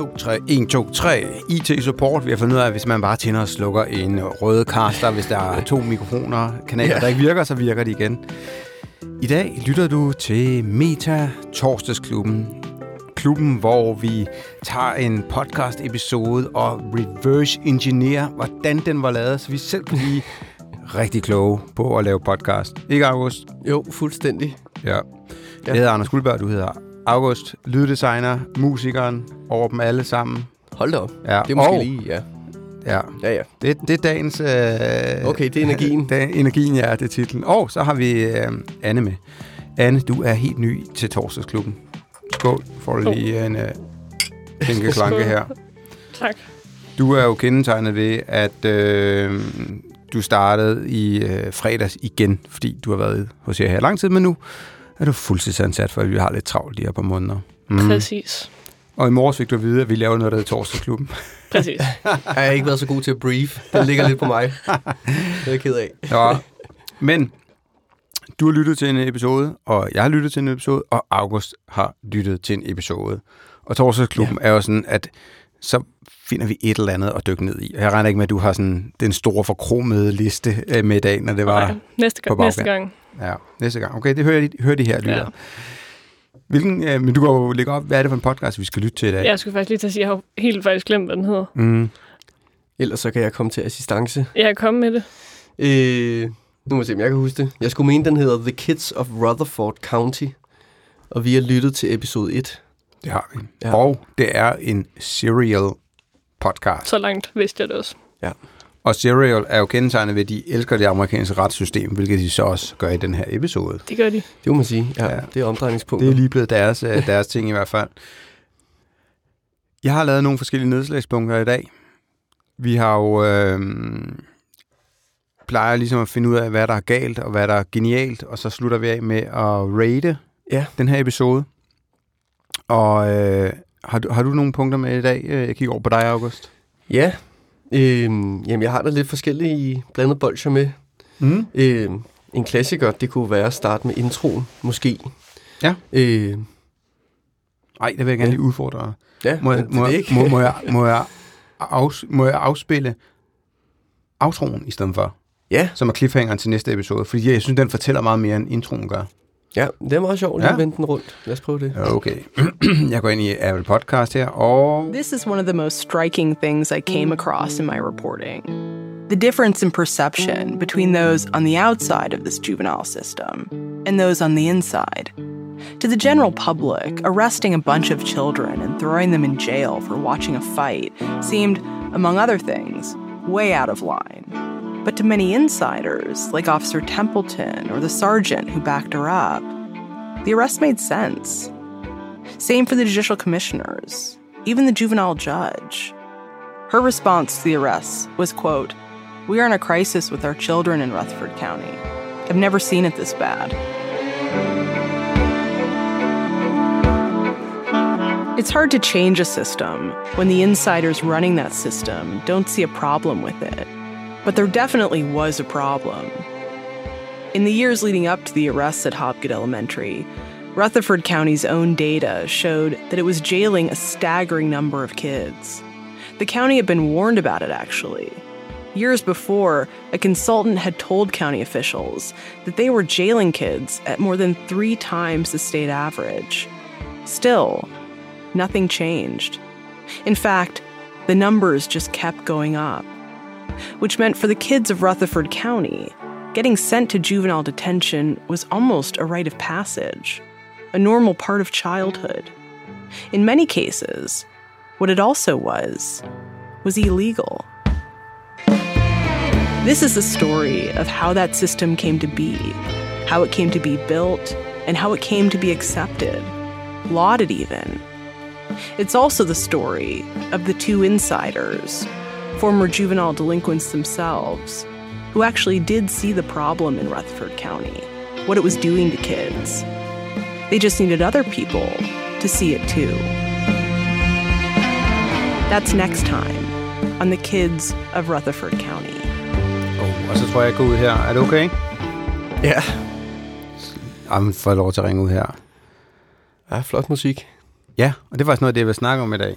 2, 3, 1, 2, 3. IT-support. Vi har fundet ud af, at hvis man bare tænder og slukker en røde caster, hvis der er to mikrofoner, kanaler, ja. der ikke virker, så virker de igen. I dag lytter du til Meta Torsdagsklubben. Klubben, hvor vi tager en podcast-episode og reverse engineer, hvordan den var lavet, så vi selv kan blive rigtig kloge på at lave podcast. Ikke, August? Jo, fuldstændig. Ja. Jeg hedder Anders Guldberg, du hedder August, lyddesigner, musikeren over dem alle sammen. Hold da op. Ja. Det er måske og, lige, ja. Ja, Ja, ja. det, det er dagens... Øh, Okay, det er energien. det er energien, ja, det er titlen. Og så har vi øh, Anne med. Anne, du er helt ny til torsdagsklubben. Skål, får du lige en øh, klinke klanke her. Tak. Du er jo kendetegnet ved, at øh, du startede i øh, fredags igen, fordi du har været hos jer her i lang tid, men nu er du fuldtidsansat, for vi har lidt travlt de her på måneder. Mm. Præcis. Og i morges fik du at vide, at vi laver noget, der hedder torsdagsklubben. Præcis. Jeg har ikke været så god til at brief. Den ligger lidt på mig. Det er jeg ked af. Ja. Men du har lyttet til en episode, og jeg har lyttet til en episode, og August har lyttet til en episode. Og torsdagsklubben ja. er jo sådan, at så finder vi et eller andet at dykke ned i. Og jeg regner ikke med, at du har sådan den store forkromede liste øh, med i dag, når det var... Nej, næste, på gang, næste gang. Ja, næste gang. Okay, det hører de, hører de her lytter. Ja. Ja. Hvilken, øh, men du kan jo lægge op, hvad er det for en podcast, vi skal lytte til i dag? Jeg skulle faktisk lige til at sige, at jeg har helt faktisk glemt, hvad den hedder. Mm. Ellers så kan jeg komme til assistance. Jeg er kommet med det. Øh, nu må jeg se, om jeg kan huske det. Jeg skulle mene, den hedder The Kids of Rutherford County. Og vi har lyttet til episode 1. Det har vi. Ja. Ja. Og det er en serial podcast. Så langt vidste jeg det også. Og Serial er jo kendetegnet ved, at de elsker det amerikanske retssystem, hvilket de så også gør i den her episode. Det gør de. Det må man sige. Ja, Ja. det er omdrejningspunktet. Det er lige blevet deres, øh, deres ting i hvert fald. Jeg har lavet nogle forskellige nedslagspunkter i dag. Vi har jo øh, plejer ligesom at finde ud af, hvad der er galt og hvad der er genialt, og så slutter vi af med at rate Ja. den her episode. Og øh, har, du, har du nogle punkter med i dag? Øh, Jeg kigger over på dig, August. Ja. Øhm, jamen, jeg har da lidt forskellige blandet bolcher med. Mm. Øhm, en klassiker, det kunne være at starte med introen, måske. Ja. Øh, Ej, det vil jeg gerne Ja. lige udfordre ja, Må, jeg, må, det jeg, ikke. må, må, jeg, må, jeg afs, må jeg afspille outroen i stedet for, Ja, som er cliffhangeren til næste episode? Fordi jeg synes, den fortæller meget mere, end introen gør. Ja, det er meget sjovt lige Ja. at vende den rundt. Lad os prøve det. Okay. jeg går ind i Apple Podcast her, og... This is one of the most striking things I came across in my reporting. The difference in perception between those on the outside of this juvenile system and those on the inside. To the general public, arresting a bunch of children and throwing them in jail for watching a fight seemed, among other things, way out of line. But to many insiders, like Officer Templeton or the sergeant who backed her up, the arrest made sense. Same for the judicial commissioners, even the juvenile judge. Her response to the arrests was, quote, We are in a crisis with our children in Rutherford County. I've never seen it this bad. It's hard to change a system when the insiders running that system don't see a problem with it. But there definitely was a problem. In the years leading up to the arrests at Hopgood Elementary, Rutherford County's own data showed that it was jailing a staggering number of kids. The county had been warned about it, actually. Years before, a consultant had told county officials that they were jailing kids at more than three times the state average. Still, nothing changed. In fact, the numbers just kept going up, which meant for the kids of Rutherford County, getting sent to juvenile detention was almost a rite of passage, a normal part of childhood. In many cases, what it also was, was illegal. This is the story of how that system came to be, how it came to be built, and how it came to be accepted, lauded even. It's also the story of the two insiders, former juvenile delinquents themselves, who actually did see the problem in Rutherford County, what it was doing to kids. They just needed other people to see it too. That's next time on the kids of Rutherford County. Oh, og så tror jeg, jeg går ud her. Er det okay? Ja. Jamen, får jeg lov til at ringe ud her. Ja, flot musik. Ja, og det var faktisk noget af det, jeg vil snakke om i dag.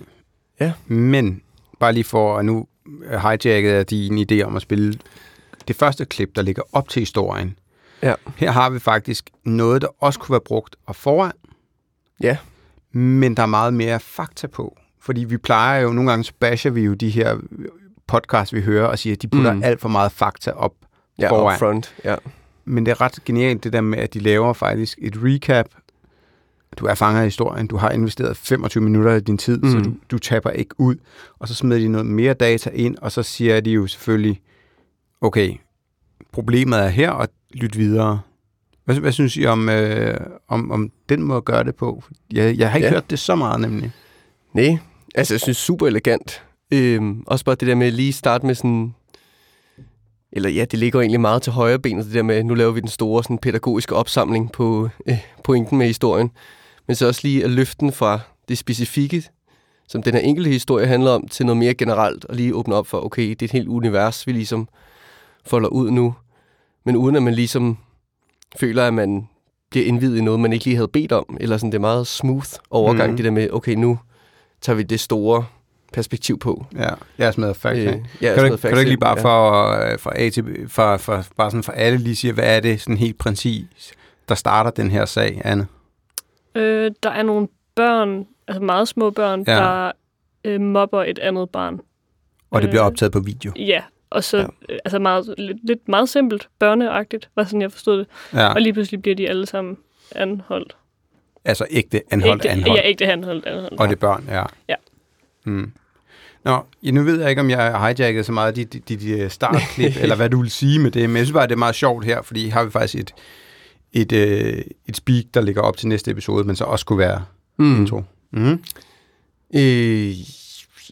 Ja. Men, bare lige for at nu hijacket af din idé om at spille det første klip, der ligger op til historien. Ja. Her har vi faktisk noget, der også kunne være brugt og foran, Ja. men der er meget mere fakta på. Fordi vi plejer jo, nogle gange basher vi jo de her podcasts, vi hører, og siger, at de putter mm. alt for meget fakta op Ja, foran. up front. Ja. Men det er ret genialt, det der med, at de laver faktisk et recap. Du er fanget i historien. Du har investeret 25 minutter af din tid, mm. så du, du taber ikke ud. Og så smider de noget mere data ind, og så siger de jo selvfølgelig, okay, problemet er her, og lyt videre. Hvad, hvad synes I om, øh, om, om den måde at gøre det på? Jeg, jeg har ikke Ja. hørt det så meget, nemlig. Nej, altså jeg synes super elegant. Øhm, også bare det der med lige starte med sådan... Eller ja, det ligger egentlig meget til højre benet, det der med, nu laver vi den store sådan, pædagogiske opsamling på øh, pointen med historien. Men så også lige at løfte den fra det specifikke, som den her enkelte historie handler om, til noget mere generelt, og lige åbne op for, okay, det er et helt univers, vi ligesom folder ud nu. Men uden at man ligesom føler, at man bliver indvidet i noget, man ikke lige havde bedt om. Eller sådan, det er meget smooth overgang, mm. det der med, okay, nu tager vi det store perspektiv på. Ja, jeg smadrer facts. Øh, Øh, ja, kan, du, sådan ikke- noget kan du ikke lige bare for, øh, for, A til, for, for, bare sådan for alle lige sige, hvad er det sådan helt præcis, der starter den her sag, Anne? Øh, der er nogle børn, altså meget små børn, Ja. der øh, mobber et andet barn. Og det bliver Øh, optaget på video. Ja, og så Ja. ja. altså meget, lidt, lidt meget simpelt, børneagtigt, var sådan jeg forstod det. Ja. Og lige pludselig bliver de alle sammen anholdt. altså ægte anholdt ægte, anholdt. Ja, ægte anholdt anholdt. Og det er børn, ja. Ja. Mm. Nå, ja, nu ved jeg ikke, om jeg har hijacket så meget de, de, de, de startklip, eller hvad du vil sige med det, men jeg synes bare, det er meget sjovt her, fordi har vi faktisk et, et, øh, et speak, der ligger op til næste episode, men så også kunne være mm. Intro. Mm. Øh,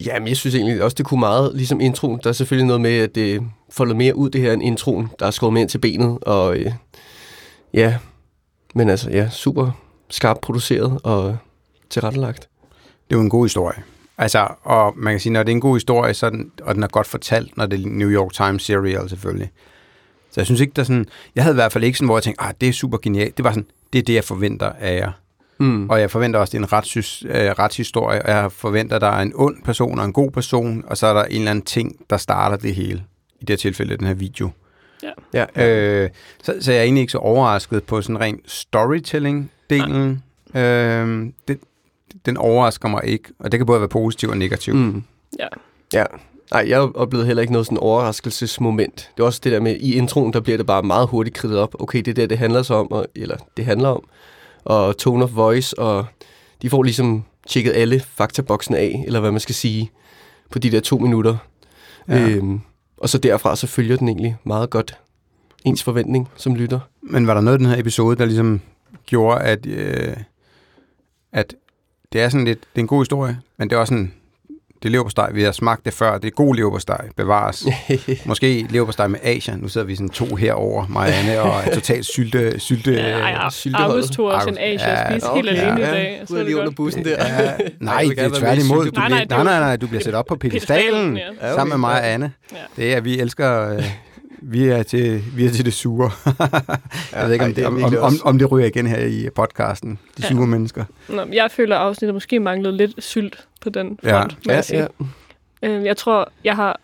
jamen, jeg synes egentlig også, det kunne meget, ligesom introen. Der er selvfølgelig noget med, at det folder mere ud, det her, end introen. Der er skåret mere ind til benet, og øh, ja, men altså, ja, super skarpt produceret og tilrettelagt. Det er jo en god historie. Altså, og man kan sige, når det er en god historie, så den, og den er godt fortalt, når det er New York Times serial selvfølgelig. Så jeg synes ikke, der er sådan... Jeg havde i hvert fald ikke sådan, hvor jeg tænkte, ah, det er super genialt. Det var sådan, det er det, jeg forventer af jer. Mm. Og jeg forventer også, det er en retssys, øh, retshistorie, og jeg forventer, at der er en ond person og en god person, og så er der en eller anden ting, der starter det hele. I det her tilfælde, den her video. Ja, ja. Øh, så, så jeg er egentlig ikke så overrasket på sådan ren storytelling-delen. Øh, det, den overrasker mig ikke, og det kan både være positiv og negativ. Mm. Mm. Ja. Ja. Nej, jeg oplevede heller ikke noget sådan overraskelsesmoment. Det er også det der med, i introen, der bliver det bare meget hurtigt kridtet op. Okay, det er det, handler så om, og, eller det handler om. Og tone of voice, og de får ligesom tjekket alle faktaboksene af, eller hvad man skal sige, på de der to minutter. Ja. Øhm, og så derfra, så følger den egentlig meget godt ens forventning som lytter. Men var der noget i den her episode, der ligesom gjorde, at, øh, at det er sådan lidt, det er en god historie, men det er også en, det er leverpostej, vi har smagt det før, det er god leverpostej, bevares. Måske leverpostej med Asia, nu sidder vi sådan to herover, Marianne, og er totalt sylte, sylte Ja, ej, Ar- sylteholdet. Argus tog også en Asia ja, og spiste okay, helt alene i ja. dag. Så er lige under bussen der. Ja, nej, det er i tværtimod. Du. Nej, bliver, nej, nej, nej, nej, du bliver sat op på Pedestalen, ja. Ja, sammen med mig og ja. Anne. Ja. Det er, vi elsker, øh, vi er til, vi er til det sure. jeg ved ikke, om, det om, om, om, det ryger igen her i podcasten. De Ja. sure mennesker. Nå, jeg føler at afsnittet måske manglede lidt sylt på den Ja. front, må Ja, jeg ja. Øh, jeg tror, jeg har...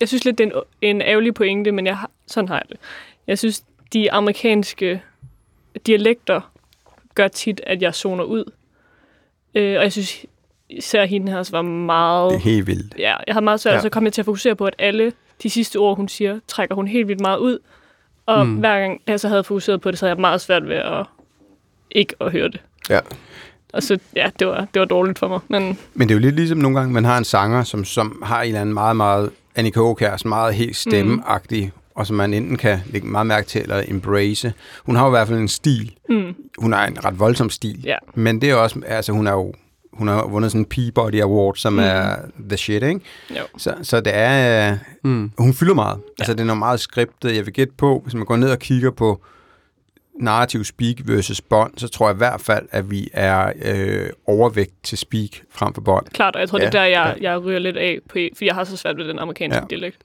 Jeg synes lidt, det er en, en ærgerlig pointe, men jeg har, sådan har jeg det. Jeg synes, de amerikanske dialekter gør tit, at jeg zoner ud. Øh, og jeg synes, især hende her også var meget... Det er helt vildt. Ja, jeg har meget svært, Ja. ja. så kom jeg til at fokusere på, at alle de sidste ord, hun siger, trækker hun helt vildt meget ud. Og Mm. mm. hver gang jeg så havde fokuseret på det, så havde jeg meget svært ved at ikke at høre det. Ja. Og så, ja, det var, det var dårligt for mig. Men Men det er jo lidt ligesom nogle gange, man har en sanger, som, som har en eller anden meget, meget Annika Aukjærs, meget helt stemmeagtig, mm. og som man enten kan lægge meget mærke til eller embrace. Hun har jo i hvert fald en stil. mm, Hun har en ret voldsom stil. ja, Men det er også, altså hun er jo, hun har vundet sådan en Peabody Award, som mm. er the shit, ikke? jo. Så, så det er, Mm. hun fylder meget. Ja. Altså det er noget meget skriptet. Jeg vil gætte på, hvis man går ned og kigger på narrativ speak versus bånd, så tror jeg i hvert fald, at vi er øh, overvægt til speak frem for bånd. Klart, og jeg tror, Ja, det er der, jeg, ja. jeg ryger lidt af, på, fordi jeg har så svært ved den amerikanske Ja. ja. dialekt.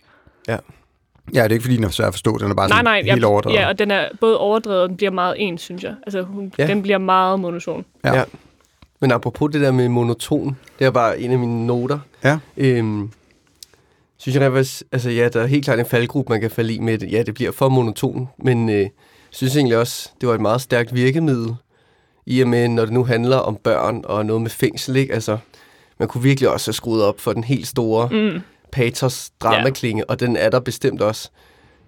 Ja, det er ikke fordi, den er svær at forstå. Den er bare Nej, sådan nej, helt jeg, overdrevet. ja, og den er både overdrevet, og den bliver meget ens, synes jeg. Altså, hun, Ja. ja. den bliver meget monoton. Ja. Ja. Men apropos det der med monoton, det er bare en af mine noter. Ja. Øhm, synes jeg, der er, altså, ja, der er helt klart en faldgruppe, man kan falde i med. Ja, det bliver for monoton, men øh, synes egentlig også, det var et meget stærkt virkemiddel, i og med, når det nu handler om børn og noget med fængsel, ikke? Altså, man kunne virkelig også have skruet op for den helt store Mm. patos dramaklinge, ja. og den er der bestemt også.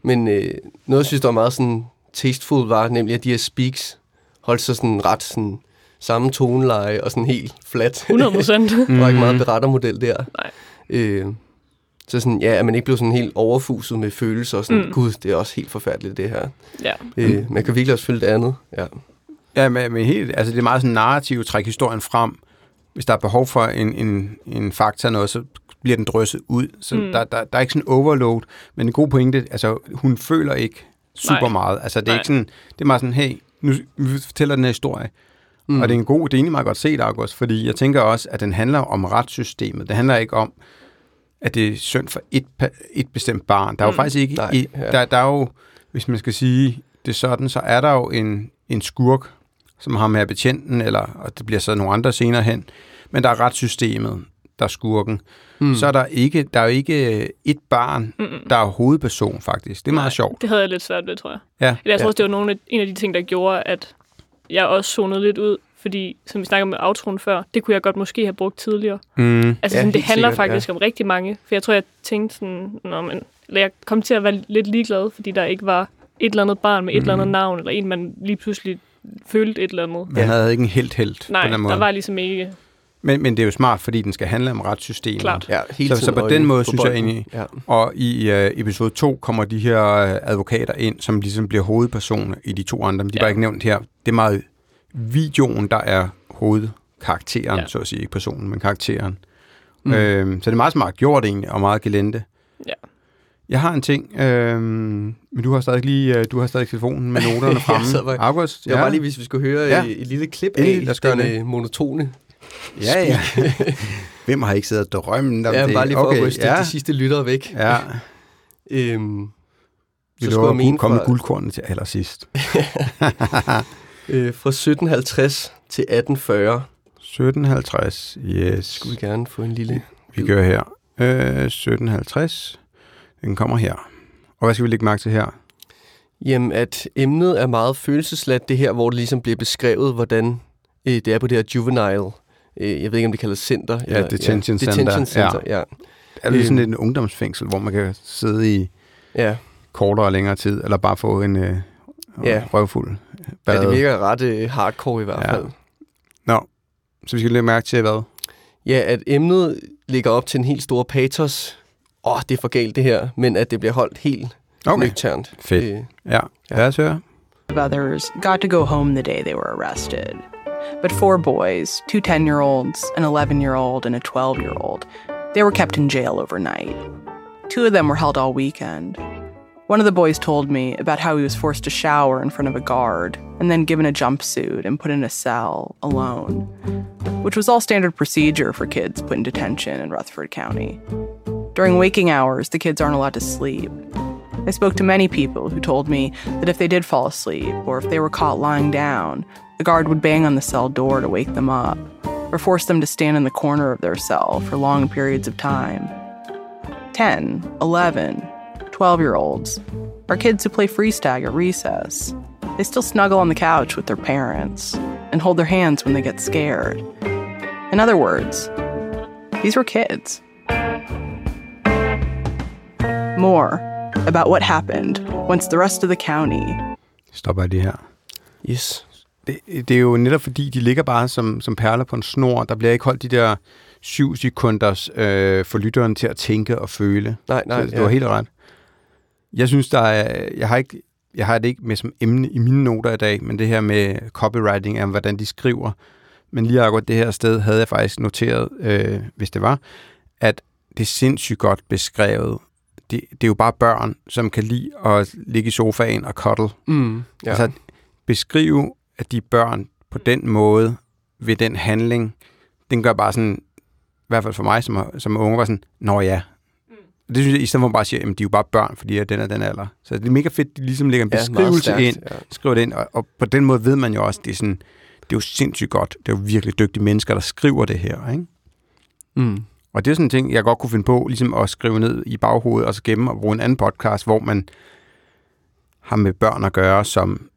Men øh, noget, jeg synes, der var meget sådan tasteful, var nemlig, at de her speaks holdt sig sådan ret sådan samme toneleje og sådan helt flat. 100 procent. Der var ikke meget berettermodel der. Nej. Øh, så sådan, ja, at man ikke blev sådan helt overfuset med følelser og sådan, Mm. mm. gud, det er også helt forfærdeligt, det her. ja. Øh, man kan virkelig også følge det andet. Ja. Ja, men, men helt, altså det er meget sådan narrativ, træk historien frem. Hvis der er behov for en, en, en fakta noget, så bliver den drysset ud. Så Mm. mm. der, der, der er ikke sådan overload, men en god pointe, altså hun føler ikke super Nej. meget. Altså det er Nej. ikke sådan, det er meget sådan, hey, nu vi fortæller den her historie. Mm. Og det er en god, det er egentlig meget godt set, August, fordi jeg tænker også, at den handler om retssystemet. Det handler ikke om, at det er synd for et, et bestemt barn. Der er jo Mm. faktisk ikke... Nej, i, ja. der, der er jo, hvis man skal sige det sådan, så er der jo en, en skurk, som har med betjenten, eller, og det bliver så nogle andre senere hen, men der er retssystemet, der er skurken. Mm. Så er der ikke, der er jo ikke et barn, Mm-mm. der er hovedperson, faktisk. Det er meget Nej, sjovt. Det havde jeg lidt svært ved, tror jeg. Ja. Eller jeg tror Ja. også, det var nogle af, en af de ting, der gjorde, at jeg også zonede lidt ud. Fordi, som vi snakkede med outroen før, det kunne jeg godt måske have brugt tidligere. Mm. Altså, Ja, sådan, det handler sikkert, faktisk om rigtig mange. For jeg tror, jeg tænkte sådan, Nå, men, eller jeg kom til at være lidt ligeglad, fordi der ikke var et eller andet barn med et eller andet navn, eller en, man lige pludselig følte et eller andet. Man havde ikke en helt helt Nej, på den måde. der var ligesom ikke... Men, men det er jo smart, fordi den skal handle om retssystemet. Klart. Ja, hele Så- tiden så på den måde på synes jeg egentlig- Ja. Og i øh, episode 2 kommer de her øh, advokater ind, som ligesom bliver hovedpersoner i de to andre, men de er Ja. bare ikke nævnt her. Det er meget videoen, der er hovedkarakteren, Ja. ja. så at sige. Ikke personen, men karakteren. Mm. Øhm, så det er meget smart gjort egentlig, og meget gelente. Ja. Jeg har en ting, øhm, men du har stadig lige, øh, du har stadig telefonen med noterne Jeg fremme. sad bare- August, Det var bare lige, hvis vi skulle høre Ja. ja. et, et lille klip af den det. øh, monotone. Ja, ja. Hvem har ikke siddet og drømt om Ja, det? bare lige for okay, at ryste ja. de sidste lyttere væk. Ja, Øhm, vi så skulle jeg mene komme med fra, guldkornene til allersidst. øh, fra 1750 til 1840 1750, yes. skulle vi gerne få en lille... Vi gør her. Øh, 1750. Den kommer her. Og hvad skal vi lægge mærke til her? Jamen, at emnet er meget følelsesladt, det her, hvor det ligesom bliver beskrevet, hvordan øh, det er på det her juvenile, øh, jeg ved ikke, om det kaldes center. Ja, detention center, Detention center, ja. Er det sådan Øhm. et ungdomsfængsel, hvor man kan sidde i Ja, kortere og længere tid, eller bare få en øh, Ja. røvfuld ja bad? det virker ret øh, hardcore i hvert Ja. fald. Nå, så vi skal lægge mærke til hvad? Ja, at emnet ligger op til en helt stor patos. Åh, oh, det er for galt det her, men at det bliver holdt helt Okay, nøgternt. fedt. Øh, Ja, lad os høre. of others got to go home the day they were arrested. But four boys, two 10 year olds, an 11 year old, and a 12 year old, they were kept in jail overnight. Two of them were held all weekend. One of the boys told me about how he was forced to shower in front of a guard and then given a jumpsuit and put in a cell alone, which was all standard procedure for kids put in detention in Rutherford County. During waking hours, the kids aren't allowed to sleep. I spoke to many people who told me that if they did fall asleep or if they were caught lying down, the guard would bang on the cell door to wake them up or force them to stand in the corner of their cell for long periods of time. 10, 11, 12 year olds are kids who play freeze tag at recess. They still snuggle on the couch with their parents and hold their hands when they get scared. In other words, these were kids. More about what happened once the rest of the county Stopper jeg det her. yes. Det, det er jo netop fordi, de ligger bare som, som perler på en snor. Der bliver ikke holdt de der syv sekunders øh, for lytteren til at tænke og føle. Nej, nej. så du har helt ret. Jeg synes, der er, jeg har ikke, jeg har det ikke med som emne i mine noter i dag, men det her med copywriting er, hvordan de skriver. Men lige akkurat det her sted havde jeg faktisk noteret, øh, hvis det var, at det er sindssygt godt beskrevet. Det, det er jo bare børn, som kan lide at ligge i sofaen og cuddle. Mm, Ja. Altså beskrive, at de børn på den måde, ved den handling, den gør bare sådan, i hvert fald for mig som, som unge, var sådan, nå ja. Mm. Det synes jeg, i stedet for at man bare siger, at de er jo bare børn, fordi jeg den er den alder. Så det er mega fedt, at de ligesom lægger en Ja, beskrivelse stærkt, ind, ja. skriver det ind, og, og, på den måde ved man jo også, det er sådan, det er jo sindssygt godt. Det er jo virkelig dygtige mennesker, der skriver det her, ikke? Mm. Og det er sådan en ting, jeg godt kunne finde på, ligesom at skrive ned i baghovedet, og så gemme og bruge en anden podcast, hvor man har med børn at gøre, som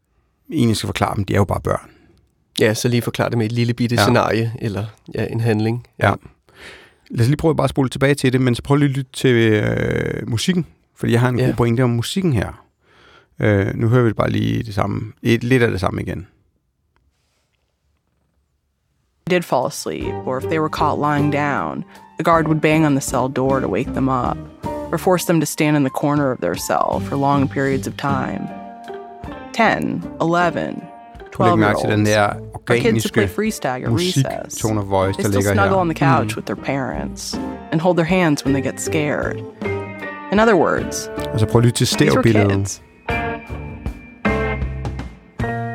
egentlig skal forklare dem, de er jo bare børn. Ja, så lige forklare det med et lille bitte Ja. ja. scenarie, eller ja, en handling. Ja. Lad os lige prøve at bare spole tilbage til det, men så prøv lige at lytte til øh, musikken, fordi jeg har en Ja. god pointe om musikken her. Øh, nu hører vi bare lige det samme, et, lidt af det samme igen. Did fall asleep, or if they were caught lying down, the guard would bang on the cell door to wake them up, or force them to stand in the corner of their cell for long periods of time. 10, 11, Prøv at 12 lægge year den olds der are kids who play tag at recess. tone of voice, They still snuggle her. on the couch with their parents and hold their hands when they get scared. In other words, Og så prøv at lytte til these were kids.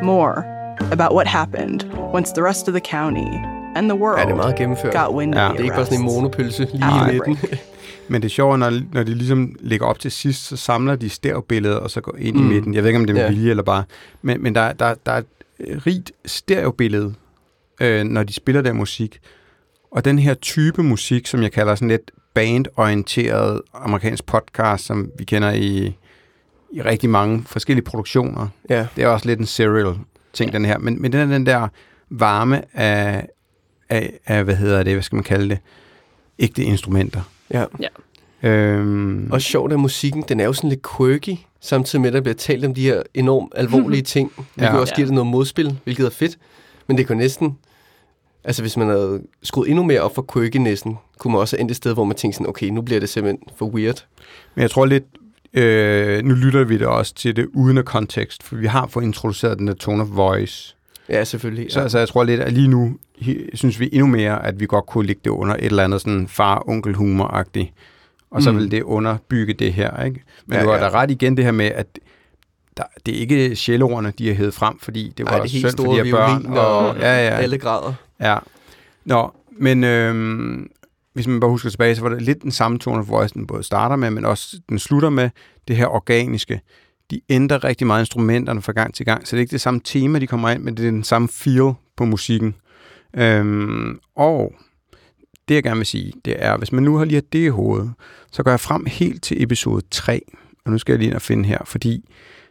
More about what happened once the rest of the county and the world Ja, det er meget gennemført. got wind Ja. of Det the er ikke bare sådan en monopølse lige i midten. Men det er sjovt, når, når de ligesom lægger op til sidst, så samler de stereobilledet, og så går ind mm. i midten. Jeg ved ikke, om det er med Ja. vilje eller bare. Men, men der, der, der er et rigt stereobillede, øh, når de spiller der musik. Og den her type musik, som jeg kalder sådan lidt bandorienteret amerikansk podcast, som vi kender i, i rigtig mange forskellige produktioner. Ja. Det er også lidt en serial ting, ja. den her. Men, men den er den der varme af, af, af, hvad hedder det, hvad skal man kalde det, ægte instrumenter. ja. Øhm, Og sjovt at musikken, den er jo sådan lidt quirky, samtidig med, at der bliver talt om de her enormt alvorlige ting. Vi Ja. ja. kan også Ja. give det noget modspil, hvilket er fedt. Men det kunne næsten... Altså, hvis man havde skruet endnu mere op for quirky næsten, kunne man også have endt et sted, hvor man tænkte sådan, okay, nu bliver det simpelthen for weird. Men jeg tror lidt, øh, nu lytter vi det også til det uden af kontekst, for vi har fået introduceret den der tone of voice. Ja, selvfølgelig. Så Ja. altså, jeg tror lidt, at lige nu synes vi endnu mere, at vi godt kunne lægge det under et eller andet sådan far-onkel-humor-agtigt. Og så Mm. vil det underbygge det her, ikke? Men Ja, du har ja. da ret igen det her med, at der, det er ikke sjælordene, de har hævet frem, fordi det var Ej, det helt synd for de her børn. violiner og ja, ja, alle grader. Ja. Nå, men øhm, hvis man bare husker tilbage, så var det lidt den samme tone of voice, den både starter med, men også den slutter med det her organiske. De ændrer rigtig meget instrumenterne fra gang til gang, så det er ikke det samme tema, de kommer ind, men det er den samme feel på musikken. Øhm, og det, jeg gerne vil sige, det er, hvis man nu har lige har det i hovedet, så går jeg frem helt til episode 3, og nu skal jeg lige ind og finde her, fordi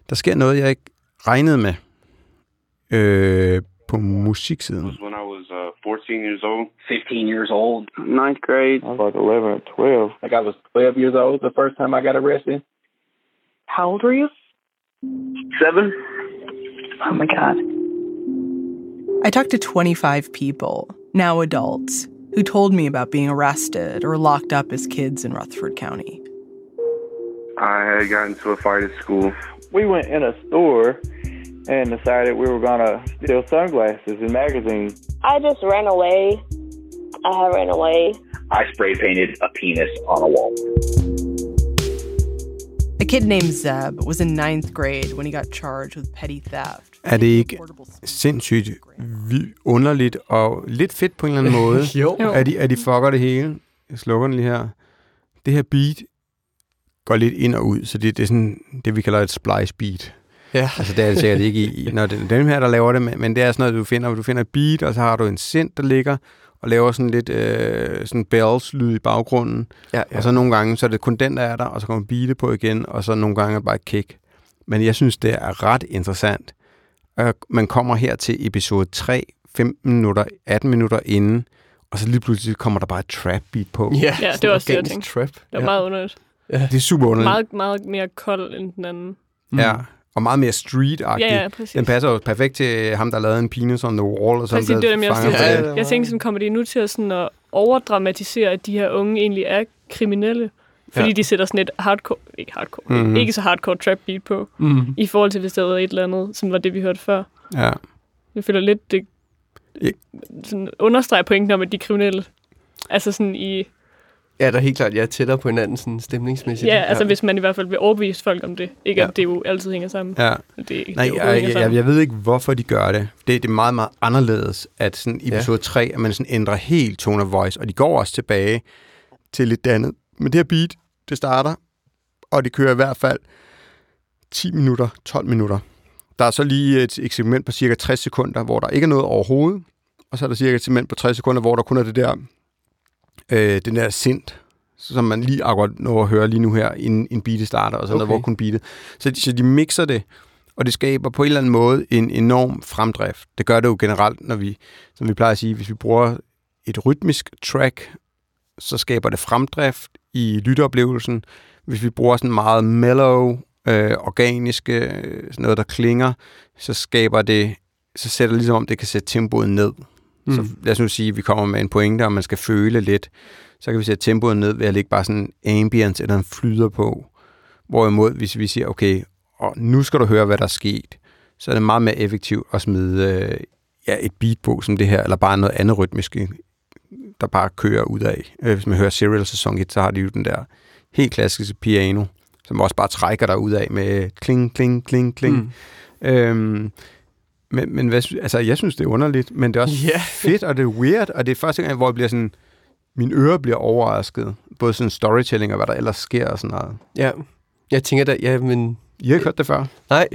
der sker noget, jeg ikke regnede med øh, på musiksiden. was when I was uh, 14 years old. 15 years old. ninth grade. I was like 11 or 12. Like I was 12 years old the first time I got arrested. How old were you? Seven. Oh my God. I talked to 25 people, now adults, who told me about being arrested or locked up as kids in Rutherford County. I had gotten into a fight at school. We went in a store and decided we were going to steal sunglasses and magazines. I just ran away. I ran away. I spray painted a penis on a wall. A kid named Zeb was in ninth grade when he got charged with petty theft. Er det ikke sindssygt underligt og lidt fedt på en eller anden måde, Jo. Jo. at de, at de fucker det hele. Jeg slukker den lige her. Det her beat går lidt ind og ud, så det, det er sådan det, vi kalder et splice beat. Ja. Altså, det er det sikkert ikke i, når det er dem her, der laver det, men, men det er sådan noget, du finder, du finder et beat, og så har du en sind, der ligger og laver sådan lidt øh, sådan bells-lyd i baggrunden. Ja, Ja. Og så nogle gange, så er det kun den, der er der, og så kommer beatet på igen, og så nogle gange er det bare et kick. Men jeg synes, det er ret interessant. Og man kommer her til episode 3, 15 minutter, 18 minutter inden, og så lige pludselig kommer der bare et trap beat på. Ja, Ja, det sådan var også det, jeg tænkte. Trap. Det var ja. meget underligt. Det er super underligt. Meget, meget mere kold end den anden. Mm. Ja, og meget mere street-agtigt. Ja, ja, præcis. Den passer jo perfekt til ham, der lavede en penis on the wall, og så Præcis, det var dem, jeg også Ja, det. ja. Jeg tænkte sådan, kommer de nu til at, sådan at overdramatisere, at de her unge egentlig er kriminelle? Fordi Ja. de sætter sådan et hardcore, ikke hardcore, Mhm. mm-hmm. ikke så hardcore trap beat på, Mm. i forhold til hvis der var et eller andet, som var det, vi hørte før. Ja. Jeg føler lidt, det sådan understreger pointen om, at de er kriminelle. Altså sådan i... Ja, der er helt klart, jeg er tættere på hinanden sådan stemningsmæssigt. Ja, altså hvis man i hvert fald vil overbevise folk om det. Ikke Ja. at det jo altid hænger sammen. ja. Det, det Nej, overhovedet jeg, hænger jeg, sammen. jeg, jeg ved ikke, hvorfor de gør det. Det, det er meget, meget anderledes, at sådan i Ja. episode 3, at man sådan ændrer helt tone of voice, og de går også tilbage til lidt andet. Men det her beat, det starter, og det kører i hvert fald 10 minutter, 12 minutter. Der er så lige et, segment på cirka 60 sekunder, hvor der ikke er noget overhovedet. Og så er der cirka et segment på 60 sekunder, hvor der kun er det der, øh, den der sint, som man lige akkurat når at høre lige nu her, inden en beat starter, og så okay. Okay. hvor kun beatet. Så, de- så de mixer det, og det skaber på en eller anden måde en enorm fremdrift. Det gør det jo generelt, når vi, som vi plejer at sige, hvis vi bruger et rytmisk track, så skaber det fremdrift i lytteoplevelsen. Hvis vi bruger sådan meget mellow, øh, organiske, øh, sådan noget, der klinger, så skaber det, så sætter det ligesom om, det kan sætte tempoet ned. Mm. Så lad os nu sige, at vi kommer med en pointe, og man skal føle lidt, så kan vi sætte tempoet ned ved at lægge bare sådan ambience eller en flyder på. Hvorimod, hvis vi siger, okay, og nu skal du høre, hvad der er sket, så er det meget mere effektivt at smide øh, ja, et beat på som det her, eller bare noget andet rytmisk, der bare kører ud af. Øh, hvis man hører Serial sæson 1, så har de jo den der helt klassiske piano, som også bare trækker dig ud af med kling, kling, kling, kling. Mm. Øhm, men, men hvad, altså, jeg synes, det er underligt, men det er også Ja. fedt, og det er weird, og det er første gang, hvor jeg bliver sådan, mine ører bliver overrasket. Både sådan storytelling og hvad der ellers sker og sådan noget. Ja, jeg tænker da, ja, men... I har ikke hørt det før? Nej,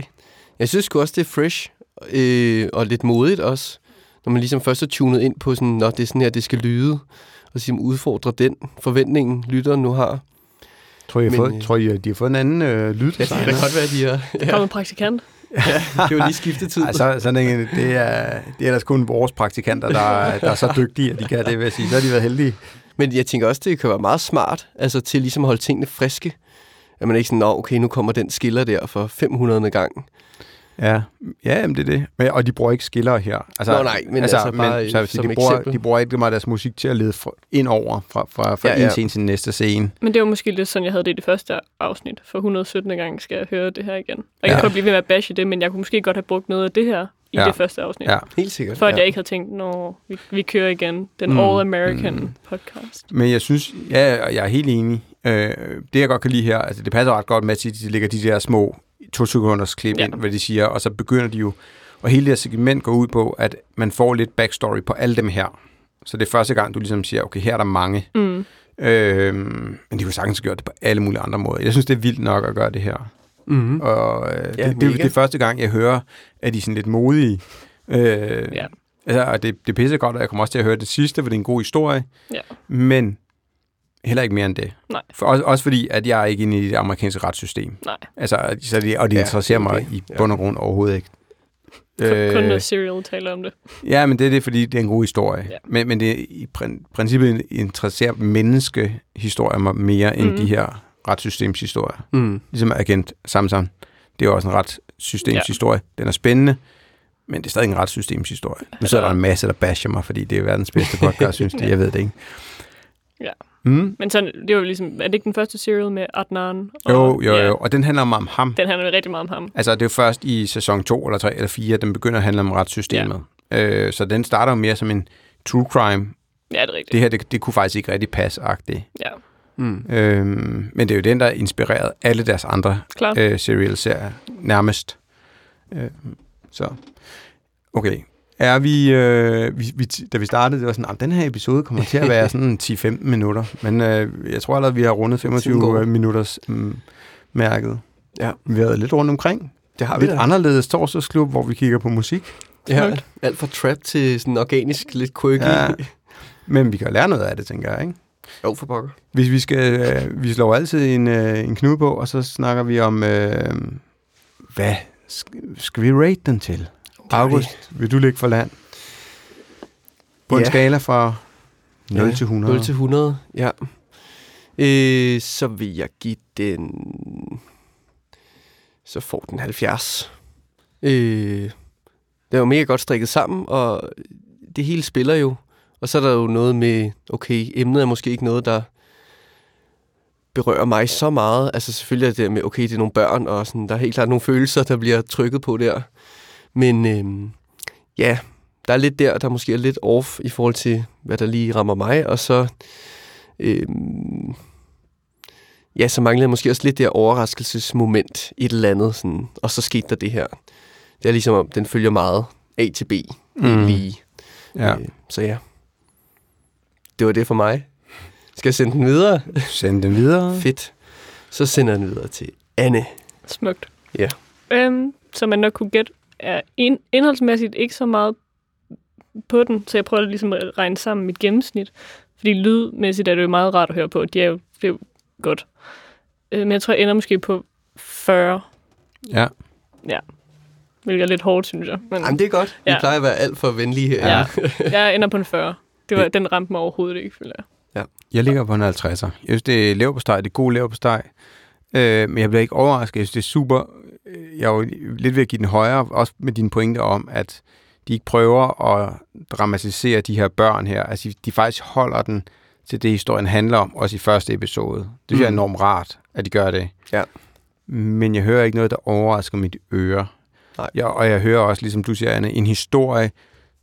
jeg synes sgu også, det er fresh, øh, og lidt modigt også, når man ligesom først er tunet ind på sådan, når det er sådan her, det skal lyde, og så ligesom udfordre den forventning, lytteren nu har. Tror I, har Men, fået, øh, tror I, at de har fået en anden øh, Ja, det kan godt være, de har... Der Ja, kommer en praktikant. Det var lige skiftetid. Altså, sådan en, det, er, det er ellers kun vores praktikanter, der, er- der er så dygtige, at de kan det, vil jeg sige. Så har de været heldige. Men jeg tænker også, det kan være meget smart, altså til ligesom at holde tingene friske. At man ikke sådan, Nå, okay, nu kommer den skiller der for 500. gang. Ja, ja jamen, det er det. Men, og de bruger ikke skiller her. Altså, Nå, nej, men altså bare, så, øh, så som de, bruger, eksempel. de bruger ikke meget deres musik til at lede fra, ind over fra, fra, fra Ja, ja, ja. en scene til den næste scene. Men det var måske lidt sådan, jeg havde det i det første afsnit. For 117. gang skal jeg høre det her igen. Og jeg Ja. kan godt blive ved med at bashe det, men jeg kunne måske godt have brugt noget af det her i Ja. det første afsnit. Ja. Helt sikkert. For at ja. jeg ikke havde tænkt, når vi, vi kører igen. Den Mm. mm. All-American Mm. podcast. Men jeg synes, ja, og jeg er helt enig. Øh, det, jeg godt kan lide her, altså det passer ret godt med, at de lægger de der små to sekunders klip ja. Ind, hvad de siger, og så begynder de jo, og hele det her segment går ud på, at man får lidt backstory på alle dem her. Så det er første gang, du ligesom siger, okay, her er der mange. Mm. Øh, men de kunne sagtens gøre det på alle mulige andre måder. Jeg synes, det er vildt nok at gøre det her. Mm-hmm. Og øh, Ja, det, det, det er første gang, jeg hører, at de er sådan lidt modige. Øh, Ja. altså, og det, det er pisse godt, og jeg kommer også til at høre det sidste, for det er en god historie. Ja. Men heller ikke mere end det. Nej. For, også, også fordi, at jeg er ikke inde i det amerikanske retssystem. Nej. Altså, så det, og det Ja, interesserer er mig i Ja. bund og grund overhovedet ikke. Øh, kun noget serial taler om det. Ja, men det er det, fordi det er en god historie. Ja. Men, men det, i prin- princippet interesserer menneskehistorier mig mere end Mhm. de her retssystemshistorier. Mm. Ligesom Agent Samson. Det er også en retssystemshistorie. Den er spændende, men det er stadig en retssystemshistorie. Nu sidder der en masse, der basher mig, fordi det er verdens bedste podcast, synes de. Jeg ved det ikke. Ja. Mm? Men sådan, det var ligesom, er det ikke den første serial med Adnan? Og, Jo, jo, ja, jo. Og den handler om ham. Den handler rigtig meget om ham. Altså, det er jo først i sæson 2 eller 3 eller 4, den begynder at handle om retssystemet. Ja. Øh, så den starter jo mere som en true crime. Ja, det er rigtigt. Det her, det, det kunne faktisk ikke rigtig passe-agtigt. Ja, Mm. Øhm, men det er jo den, der inspirerede alle deres andre klart. øh, serial-serier, nærmest. Øh, så, okay. Er vi, øh, vi, vi, da vi startede, det var sådan, at den her episode kommer til at være sådan 10-15 minutter, men øh, jeg tror allerede, vi har rundet Tiden går. 25 minutters mm, mærket. Ja. Vi har været lidt rundt omkring. Det har vi Lidt da. anderledes torsdagsklub, hvor vi kigger på musik. Ja, alt fra trap til sådan organisk, lidt quirky. Ja. Men vi kan lære noget af det, tænker jeg, ikke? Jo, for pokker. Hvis vi skal, øh, vi slår altid en, øh, en knude på, og så snakker vi om, øh, hvad skal vi rate den til? August, vil du ligge for land? På en Ja. skala fra 0 Ja, til 100. 0 til 100, ja. Øh, så vil jeg give den... Så får den 70. Øh, det er jo mega godt strikket sammen, og det hele spiller jo. Og så er der jo noget med, okay, emnet er måske ikke noget, der berører mig så meget. Altså selvfølgelig er det med, okay, det er nogle børn, og sådan, der er helt klart nogle følelser, der bliver trykket på der. Men øhm, ja, der er lidt der, der måske er lidt off i forhold til, hvad der lige rammer mig, og så øhm, ja, så manglede jeg måske også lidt det her overraskelsesmoment i et eller andet, sådan, og så skete der det her. Det er ligesom om, den følger meget A til B mm. lige. Ja, Øh, så ja, det var det for mig. Skal jeg sende den videre? send den videre. Fedt. Så sender jeg den videre til Anne. Smukt. Ja. Øhm, som man nok kunne gætte, er ind, indholdsmæssigt ikke så meget på den, så jeg prøver ligesom at regne sammen mit gennemsnit. Fordi lydmæssigt er det jo meget rart at høre på. De er jo, det er jo godt. Øh, men jeg tror, jeg ender måske på 40. Ja. Ja. Hvilket er lidt hårdt, synes jeg. Men, Jamen, det er godt. Vi Ja. plejer at være alt for venlige her. Ja. jeg ender på en 40. Det var, den ramte mig overhovedet ikke, føler jeg. Jeg ligger på en 50'er. Jeg synes, det er leverpostej. Det er god leverpostej. Øh, men jeg bliver ikke overrasket. Jeg synes, det er super. øh, Jeg er jo lidt ved at give den højere, også med dine pointer om, at de ikke prøver at dramatisere de her børn her. Altså, de- faktisk holder den til det, historien handler om, også i første episode. Det synes jeg er Mm. enormt rart, at de gør det. Ja. Men jeg hører ikke noget, der overrasker mit øre. Nej. Jeg, og jeg hører også, ligesom du siger, Anne, en historie,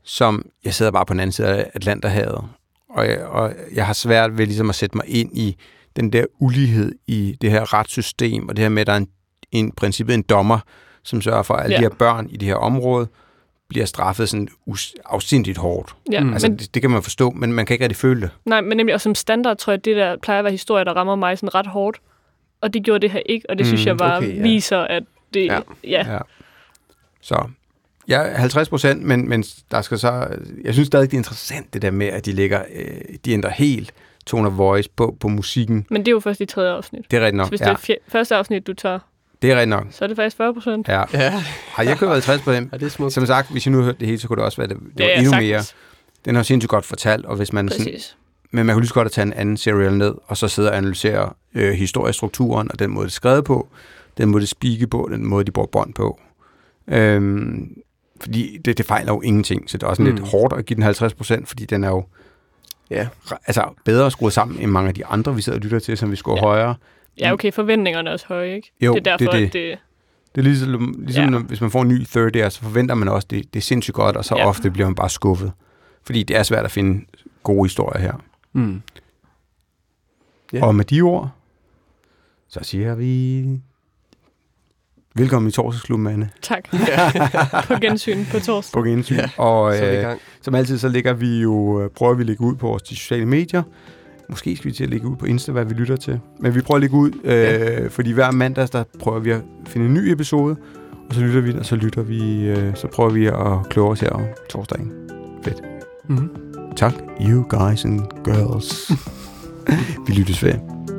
som jeg sidder bare på den anden side af Atlanterhavet. Og jeg, og jeg har svært ved ligesom at sætte mig ind i den der ulighed i det her retssystem, og det her med, at der er en, en princippet en dommer, som sørger for, at alle Ja. de her børn i det her område bliver straffet sådan afsindigt hårdt. Ja, Mm. Altså, men, det, det kan man forstå, men man kan ikke rigtig føle det. nej, men nemlig, og som standard tror jeg, det der plejer at være historier, der rammer mig sådan ret hårdt. Og det gjorde det her ikke, og det synes Mm, jeg bare okay, ja. viser, at det... Ja. Ja. ja. Så ja, 50 procent, men, men der skal så... Jeg synes stadig, det er interessant, det der med, at de lægger... Øh, de ændrer helt tone of voice på, på musikken. Men det er jo først i tredje afsnit. Det er rigtigt Så nok. hvis Ja, det er fje- første afsnit, du tager, det er rigtigt nok. så er det faktisk 40 procent. Ja. Ja, Har jeg købt 50 procent? ja det er smukt. Som sagt, hvis jeg nu hørte det hele, så kunne det også være, det, det var endnu mere. Den jo sindssygt godt fortalt, og hvis man sådan, Præcis. men man kunne lige så godt at tage en anden serial ned, og så sidde og analysere øh, historiestrukturen, og den måde, det er skrevet på, den måde, det spikke på, den måde, de bruger bånd på. Øhm, fordi det, det fejler jo ingenting, så det er også. Mm. lidt hårdt at give den 50 procent, fordi den er jo Ja. altså, bedre skruet sammen end mange af de andre, vi sidder og lytter til, som vi skulle ja. Ja. højere. Ja, okay, forventningerne er også høje, ikke? Jo, det er det er derfor, det. at det... Det er ligesom, ligesom ja. Når, hvis man får en ny third year, så forventer man også, det, det er sindssygt godt, og så ja. Ofte bliver man bare skuffet. Fordi det er svært at finde gode historier her. Mm. Ja. Og med de ord, så siger vi velkommen i torsdagsklubben, Anne. Tak. på gensyn på torsdag. På gensyn. Ja, og Så øh, som altid, så lægger vi jo, øh, prøver vi at lægge ud på vores de sociale medier. Måske skal vi til at lægge ud på Insta, hvad vi lytter til. Men vi prøver at lægge ud, øh, Ja. fordi hver mandag, der prøver vi at finde en ny episode. Og så lytter vi, og så lytter vi, øh, så prøver vi at kloge os her om torsdagen. Mm. Tak, you guys and girls. vi lyttes ved.